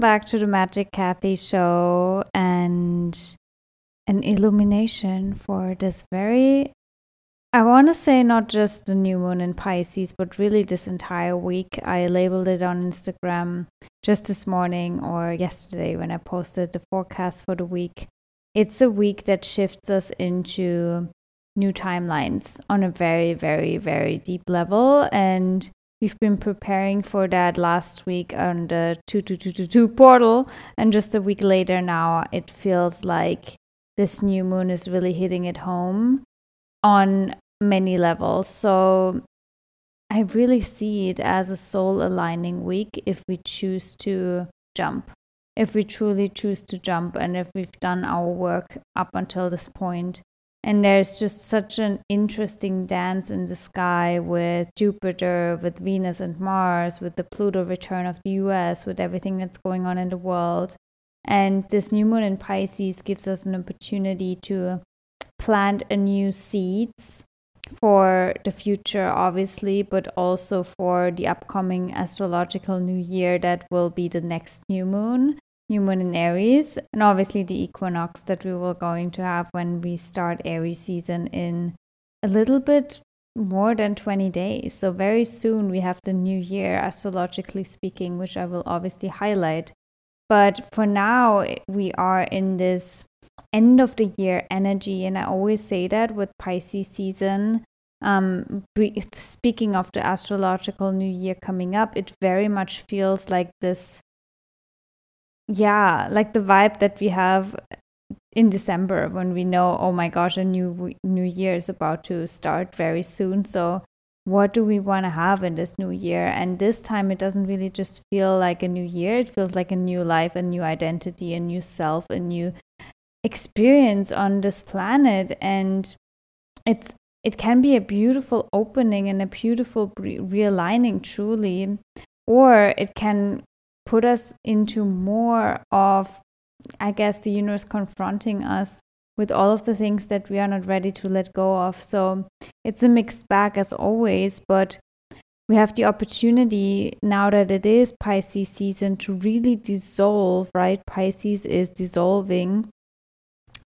back to the Magic Kathi show and an illumination for this very, I want to say not just the new moon in Pisces, but really this entire week. I labeled it on Instagram just this morning or yesterday when I posted the forecast for the week. It's a week that shifts us into new timelines on a very, very, very deep level. And we've been preparing for that last week on the 2222 portal. And just a week later now, it feels like this new moon is really hitting it home on many levels. So I really see it as a soul aligning week if we choose to jump. If we truly choose to jump and if we've done our work up until this point and there's just such an interesting dance in the sky with Jupiter, with Venus and Mars, with the Pluto return of the US, with everything that's going on in the world. And this new moon in Pisces gives us an opportunity to plant a new seeds for the future, obviously, but also for the upcoming astrological new year that will be the next new moon new moon in Aries, and obviously the equinox that we were going to have when we start Aries season in a little bit more than 20 days. So, very soon we have the new year, astrologically speaking, which I will obviously highlight. But for now, we are in this end of the year energy, and I always say that with Pisces season. Um, speaking of the astrological new year coming up, it very much feels like this yeah, like the vibe that we have in December when we know, oh my gosh, a new new year is about to start very soon. So what do we want to have in this new year? And this time it doesn't really just feel like a new year. It feels like a new life, a new identity, a new self, a new experience on this planet. And it's it can be a beautiful opening and a beautiful realigning truly or it can put us into more of, I guess, the universe confronting us with all of the things that we are not ready to let go of. So it's a mixed bag as always, but we have the opportunity now that it is Pisces season to really dissolve, right? Pisces is dissolving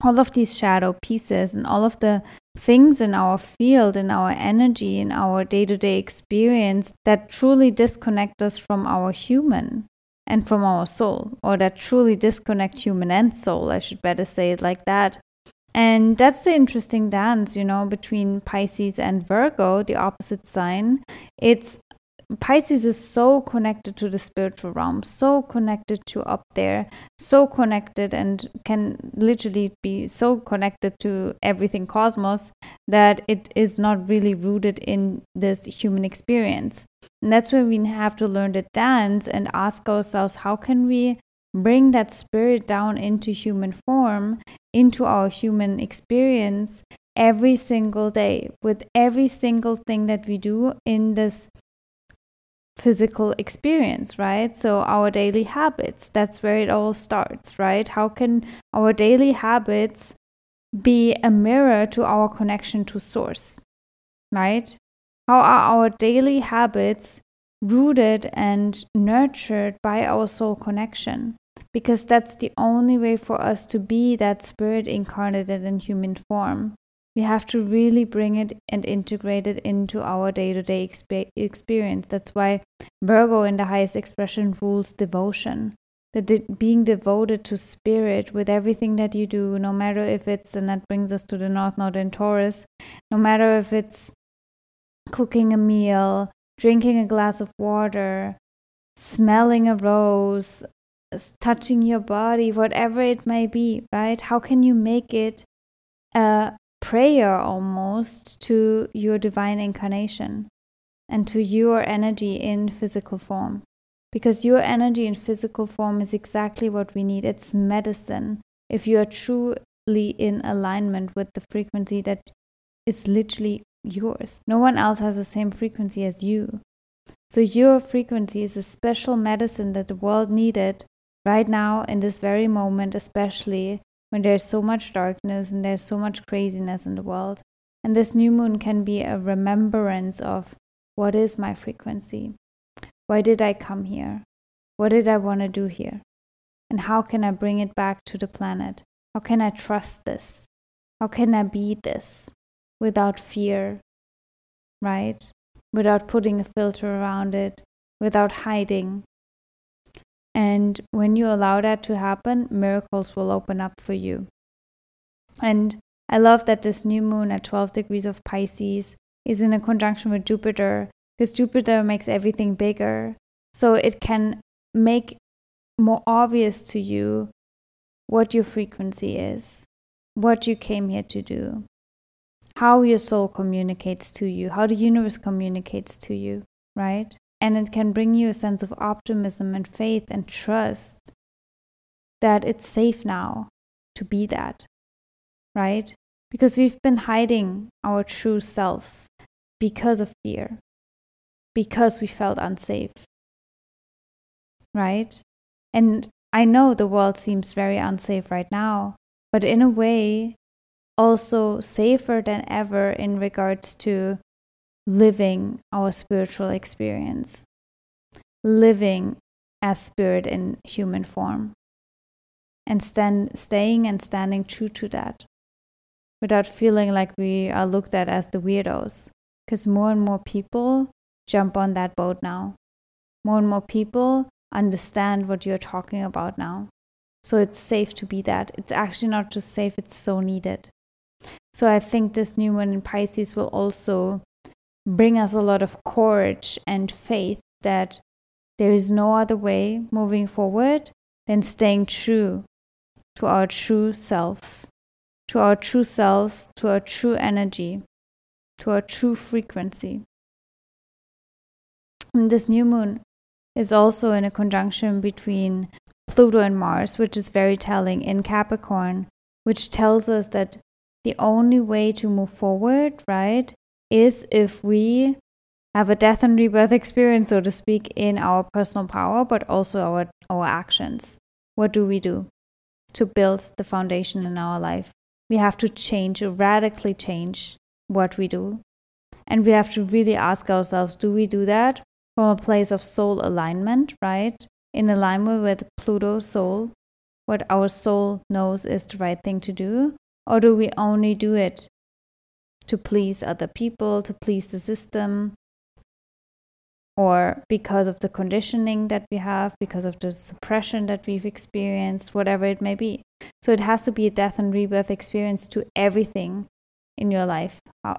all of these shadow pieces and all of the things in our field, in our energy, in our day to day experience that truly disconnect us from our human and from our soul, or that truly disconnect human and soul. I should better say it like that. And that's the interesting dance, you know, between Pisces and Virgo, the opposite sign. It's Pisces is so connected to the spiritual realm, so connected to up there, so connected and can literally be so connected to everything cosmos that it is not really rooted in this human experience. And that's where we have to learn to dance and ask ourselves how can we bring that spirit down into human form, into our human experience every single day with every single thing that we do in this physical experience, right? So, our daily habits, that's where it all starts, right? How can our daily habits be a mirror to our connection to source, right? How are our daily habits rooted and nurtured by our soul connection? Because that's the only way for us to be that spirit incarnated in human form we have to really bring it and integrate it into our day-to-day experience. That's why virgo in the highest expression rules devotion. That de- being devoted to spirit with everything that you do no matter if it's and that brings us to the north node in taurus no matter if it's cooking a meal drinking a glass of water smelling a rose touching your body whatever it may be right? How can you make it a prayer almost to your divine incarnation and to your energy in physical form. Because your energy in physical form is exactly what we need. It's medicine. If you are truly in alignment with the frequency that is literally yours, no one else has the same frequency as you. So, your frequency is a special medicine that the world needed right now, in this very moment, especially when there's so much darkness and there's so much craziness in the world. And this new moon can be a remembrance of what is my frequency? Why did I come here? What did I want to do here? And how can I bring it back to the planet? How can I trust this? How can I be this without fear, right? Without putting a filter around it, without hiding. And when you allow that to happen, miracles will open up for you. And I love that this new moon at 12 degrees of Pisces is in a conjunction with Jupiter because Jupiter makes everything bigger. So it can make more obvious to you what your frequency is, what you came here to do, how your soul communicates to you, how the universe communicates to you, right? And it can bring you a sense of optimism and faith and trust that it's safe now to be that, right? Because we've been hiding our true selves because of fear, because we felt unsafe, right? And I know the world seems very unsafe right now, but in a way, also safer than ever in regards to living our spiritual experience, living as spirit in human form, and stand, staying and standing true to that without feeling like we are looked at as the weirdos. Because more and more people jump on that boat now. More and more people understand what you're talking about now. So it's safe to be that. It's actually not just safe, it's so needed. So I think this new moon in Pisces will also bring us a lot of courage and faith that there is no other way moving forward than staying true to our true selves, to our true selves, to our true energy, to our true frequency. And this new moon is also in a conjunction between Pluto and Mars, which is very telling in Capricorn, which tells us that the only way to move forward, right, is if we have a death and rebirth experience, so to speak, in our personal power, but also our, our actions. What do we do to build the foundation in our life? We have to change, radically change what we do. And we have to really ask ourselves do we do that from a place of soul alignment, right? In alignment with Pluto's soul, what our soul knows is the right thing to do? Or do we only do it to please other people, to please the system, or because of the conditioning that we have, because of the suppression that we've experienced, whatever it may be? So it has to be a death and rebirth experience to everything in your life, uh,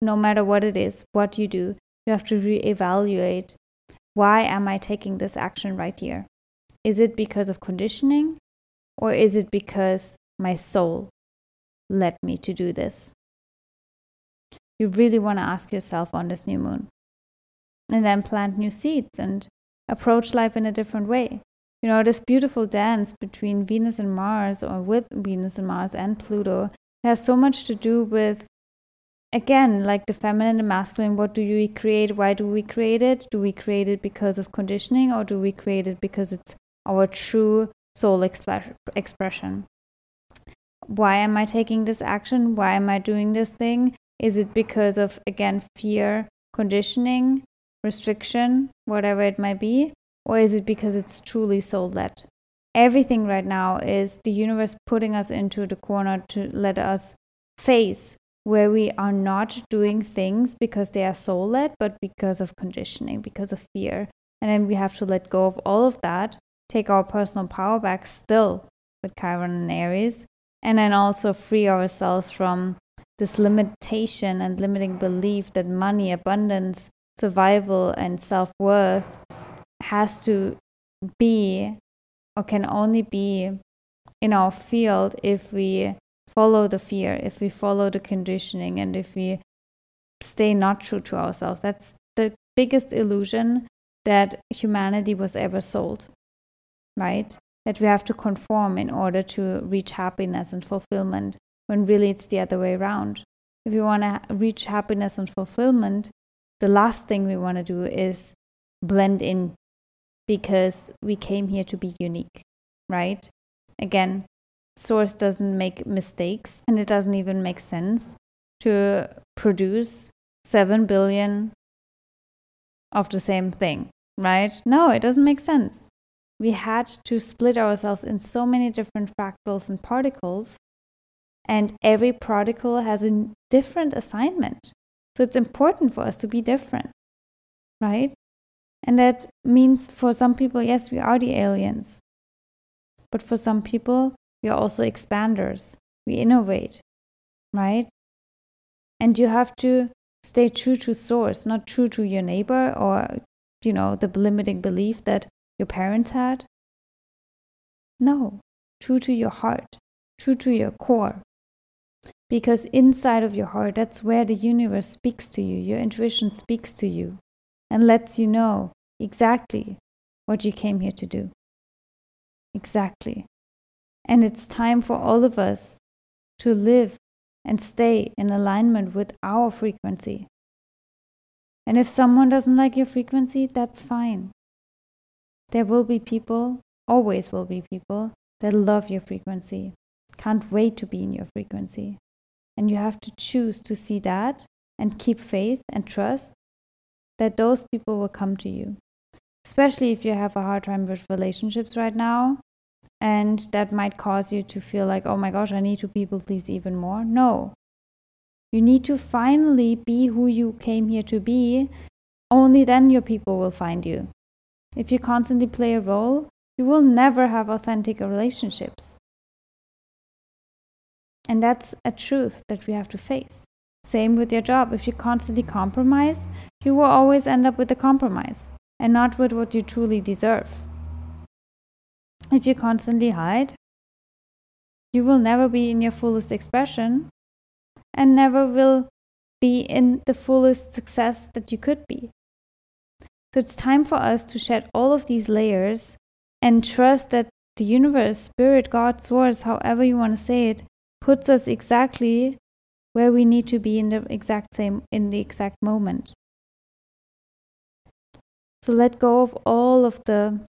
no matter what it is, what you do you have to reevaluate why am I taking this action right here? Is it because of conditioning or is it because my soul led me to do this? You really want to ask yourself on this new moon. And then plant new seeds and approach life in a different way. You know, this beautiful dance between Venus and Mars, or with Venus and Mars and Pluto, has so much to do with again like the feminine and masculine what do we create? Why do we create it? Do we create it because of conditioning or do we create it because it's our true soul expression? Why am i taking this action? Why am i doing this thing is it because of again fear conditioning restriction whatever it might be or is it because it's truly soul led everything right now is the universe putting us into the corner to let us face where we are not doing things because they are soul led, but because of conditioning, because of fear. And then we have to let go of all of that, take our personal power back still with Chiron and Aries, and then also free ourselves from this limitation and limiting belief that money, abundance, survival, and self worth has to be or can only be in our field if we follow the fear, if we follow the conditioning, and if we stay not true to ourselves, that's the biggest illusion that humanity was ever sold, right? That we have to conform in order to reach happiness and fulfillment, when really it's the other way around. If we want to reach happiness and fulfillment, the last thing we want to do is blend in because we came here to be unique, right? Again, source doesn't make mistakes and it doesn't even make sense to produce 7 billion of the same thing, right? No, it doesn't make sense. we had to split ourselves in so many different fractals and particles. And every particle has a different assignment. So it's important for us to be different, right? And that means for some people, yes, we are the aliens. But for some people, we are also expanders. We innovate, right? And you have to stay true to source, not true to your neighbor or, you know, the limiting belief that your parents had. No, true to your heart, true to your core. Because inside of your heart, that's where the universe speaks to you, your intuition speaks to you and lets you know exactly what you came here to do. Exactly. And it's time for all of us to live and stay in alignment with our frequency. And if someone doesn't like your frequency, that's fine. There will be people, always will be people, that love your frequency, can't wait to be in your frequency. And you have to choose to see that and keep faith and trust that those people will come to you. Especially if you have a hard time with relationships right now, and that might cause you to feel like, oh my gosh, I need to people please even more. No. You need to finally be who you came here to be. Only then your people will find you. If you constantly play a role, you will never have authentic relationships. And that's a truth that we have to face. Same with your job. If you constantly compromise, you will always end up with a compromise and not with what you truly deserve. If you constantly hide, you will never be in your fullest expression and never will be in the fullest success that you could be. So it's time for us to shed all of these layers and trust that the universe, spirit, God, source, however you want to say it, puts us exactly where we need to be in the exact same in the exact moment. So let go of all of the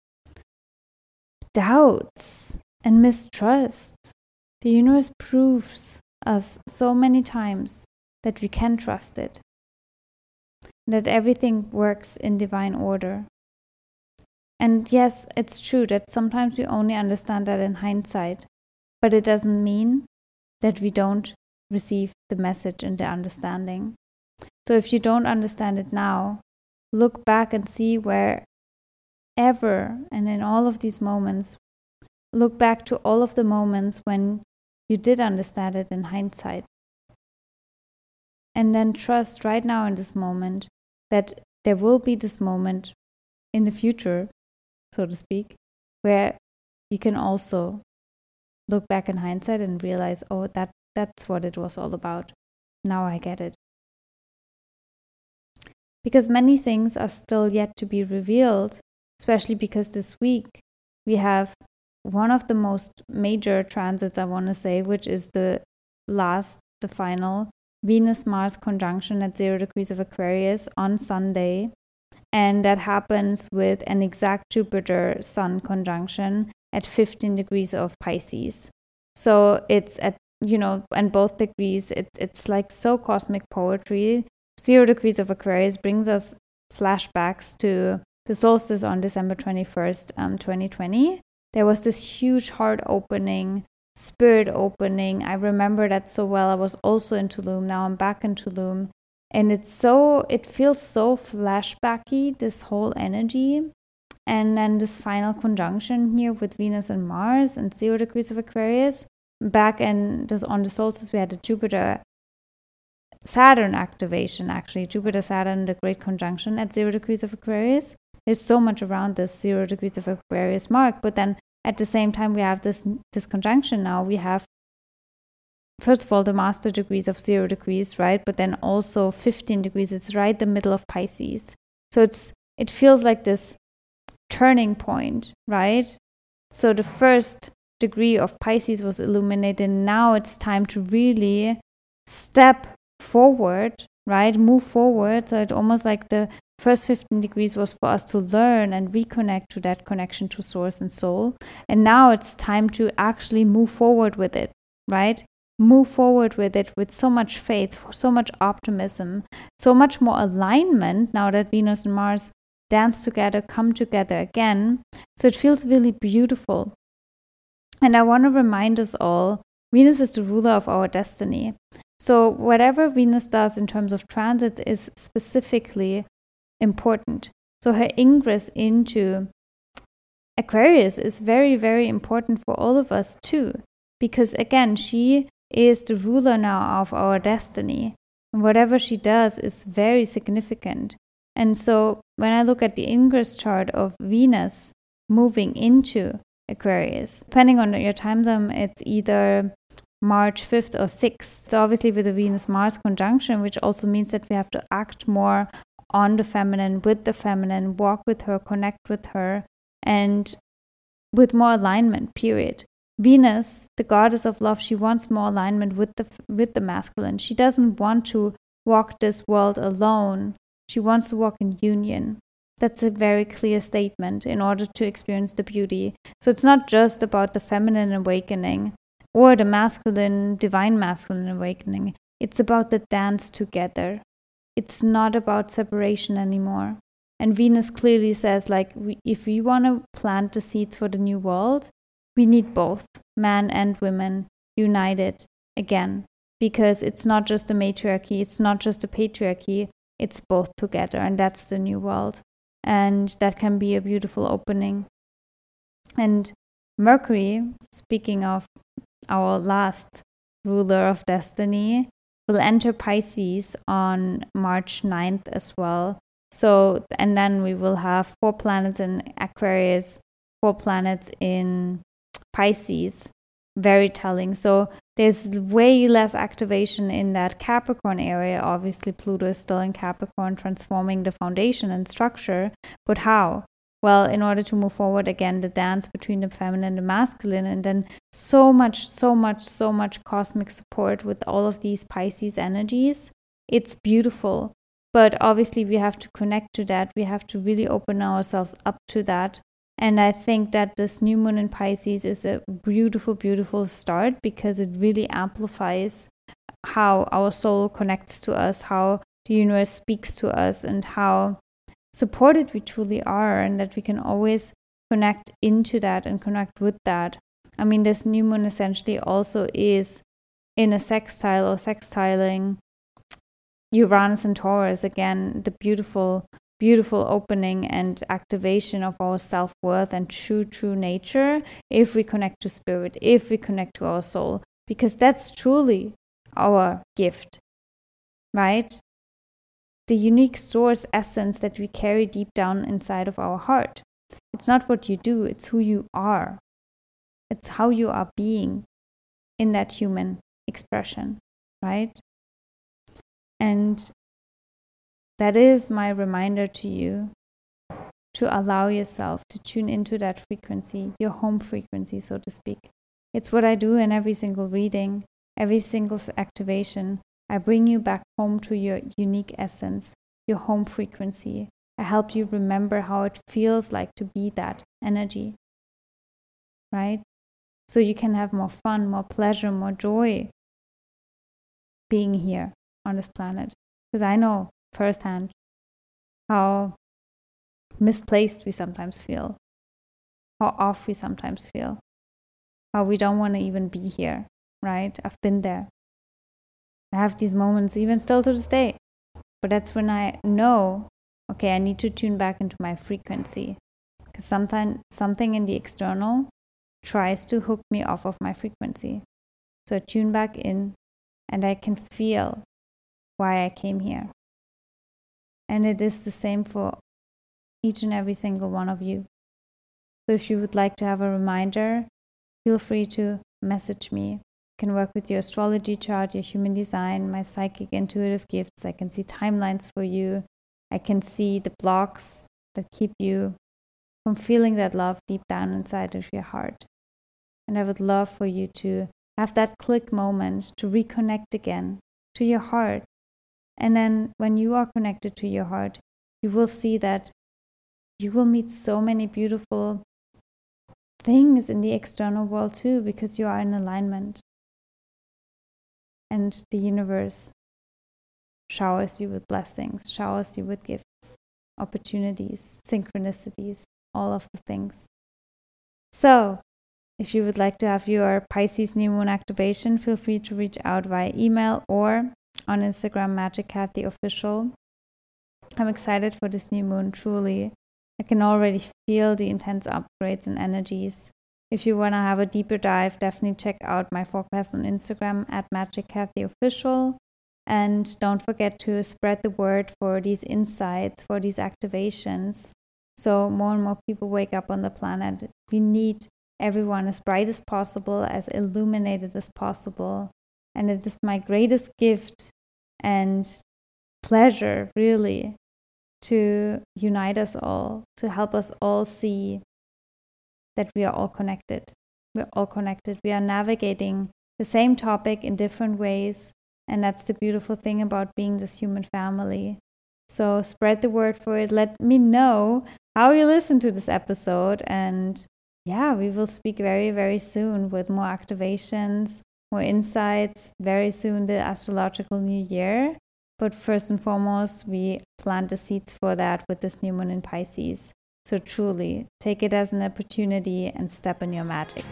doubts and mistrust. The universe proves us so many times that we can trust it, that everything works in divine order. And yes, it's true that sometimes we only understand that in hindsight, but it doesn't mean that we don't receive the message and the understanding. So if you don't understand it now, look back and see where ever and in all of these moments, look back to all of the moments when you did understand it in hindsight. And then trust right now in this moment that there will be this moment in the future, so to speak, where you can also look back in hindsight and realize, oh, that that's what it was all about. Now I get it. Because many things are still yet to be revealed, especially because this week we have one of the most major transits, I want to say, which is the last, the final Venus Mars conjunction at zero degrees of Aquarius on Sunday. And that happens with an exact Jupiter Sun conjunction at 15 degrees of Pisces. So it's at you know, and both degrees, it, it's like so cosmic poetry. Zero degrees of Aquarius brings us flashbacks to the solstice on December 21st, um, 2020. There was this huge heart opening, spirit opening. I remember that so well. I was also in Tulum. Now I'm back in Tulum. And it's so, it feels so flashbacky, this whole energy. And then this final conjunction here with Venus and Mars and zero degrees of Aquarius back in this, on the solstice, we had the Jupiter Saturn activation, actually. Jupiter Saturn, the great conjunction at zero degrees of Aquarius. There's so much around this zero degrees of Aquarius mark, but then at the same time, we have this, this conjunction now. We have, first of all, the master degrees of zero degrees, right? But then also 15 degrees. It's right the middle of Pisces. So it's it feels like this turning point, right? So the first degree of Pisces was illuminated. Now it's time to really step forward, right? Move forward. So it almost like the first 15 degrees was for us to learn and reconnect to that connection to source and soul. And now it's time to actually move forward with it, right? Move forward with it with so much faith, so much optimism, so much more alignment now that Venus and Mars dance together, come together again. So it feels really beautiful. And I want to remind us all Venus is the ruler of our destiny. So, whatever Venus does in terms of transits is specifically important. So, her ingress into Aquarius is very, very important for all of us too, because again, she is the ruler now of our destiny. And whatever she does is very significant. And so, when I look at the ingress chart of Venus moving into Aquarius, depending on your time zone, it's either March 5th or 6th. So, obviously, with the Venus Mars conjunction, which also means that we have to act more on the feminine, with the feminine, walk with her, connect with her, and with more alignment, period. Venus, the goddess of love, she wants more alignment with the with the masculine. She doesn't want to walk this world alone. She wants to walk in union. That's a very clear statement in order to experience the beauty. So it's not just about the feminine awakening, or the masculine, divine masculine awakening. It's about the dance together. It's not about separation anymore. And Venus clearly says, like, we, if we want to plant the seeds for the new world, we need both men and women united again, because it's not just a matriarchy, it's not just a patriarchy, it's both together, and that's the new world. And that can be a beautiful opening. And Mercury, speaking of our last ruler of destiny, will enter Pisces on March 9th as well. So, and then we will have four planets in Aquarius, four planets in Pisces. Very telling. So, there's way less activation in that Capricorn area. Obviously, Pluto is still in Capricorn, transforming the foundation and structure. But how? well in order to move forward again the dance between the feminine and the masculine and then so much so much so much cosmic support with all of these pisces energies it's beautiful but obviously we have to connect to that we have to really open ourselves up to that and i think that this new moon in pisces is a beautiful beautiful start because it really amplifies how our soul connects to us how the universe speaks to us and how supported we truly are and that we can always connect into that and connect with that. I mean, this new moon essentially also is in a sextile or sextiling Uranus and Taurus, again, the beautiful, beautiful opening and activation of our self worth and true, true nature if we connect to spirit, if we connect to our soul, because that's truly our gift, right? the unique source essence that we carry deep down inside of our heart. It's not what you do, it's who you are. It's how you are being in that human expression, right? And that is my reminder to you to allow yourself to tune into that frequency, your home frequency, so to speak. It's what I do in every single reading, every single activation. I bring you back home to your unique essence, your home frequency. I help you remember how it feels like to be that energy, right? So you can have more fun, more pleasure, more joy being here on this planet. Because I know firsthand how misplaced we sometimes feel, how off we sometimes feel, how we don't want to even be here, right? I've been there. I have these moments even still to this day. But that's when I know, okay, I need to tune back into my frequency. Because sometimes something in the external tries to hook me off of my frequency. So I tune back in and I can feel why I came here. And it is the same for each and every single one of you. So if you would like to have a reminder, feel free to message me I can work with your astrology chart, your human design, my psychic intuitive gifts. I can see timelines for you. I can see the blocks that keep you from feeling that love deep down inside of your heart. And I would love for you to have that click moment to reconnect again to your heart. And then when you are connected to your heart, you will see that you will meet so many beautiful things in the external world too because you are in alignment and the universe showers you with blessings, showers you with gifts. opportunities, synchronicities, all of the things. So, if you would like to have your Pisces new moon activation, feel free to reach out via email or on Instagram, Magic Kathi Official. I'm excited for this new moon, truly. I can already feel the intense upgrades and energies. If you want to have a deeper dive, definitely check out my forecast on Instagram at Magic Kathi Official. And don't forget to spread the word for these insights, for these activations. So more and more people wake up on the planet. We need everyone as bright as possible, as illuminated as possible. And it is my greatest gift and pleasure, really, to unite us all, to help us all see that we are all connected. We're all connected. We are navigating the same topic in different ways. And that's the beautiful thing about being this human family. So spread the word for it. Let me know how you listen to this episode. And yeah, we will speak very, very soon with more activations, more insights. Very soon, the astrological new year. But first and foremost, we plant the seeds for that with this new moon in Pisces. So truly, take it as an opportunity and step in your magic.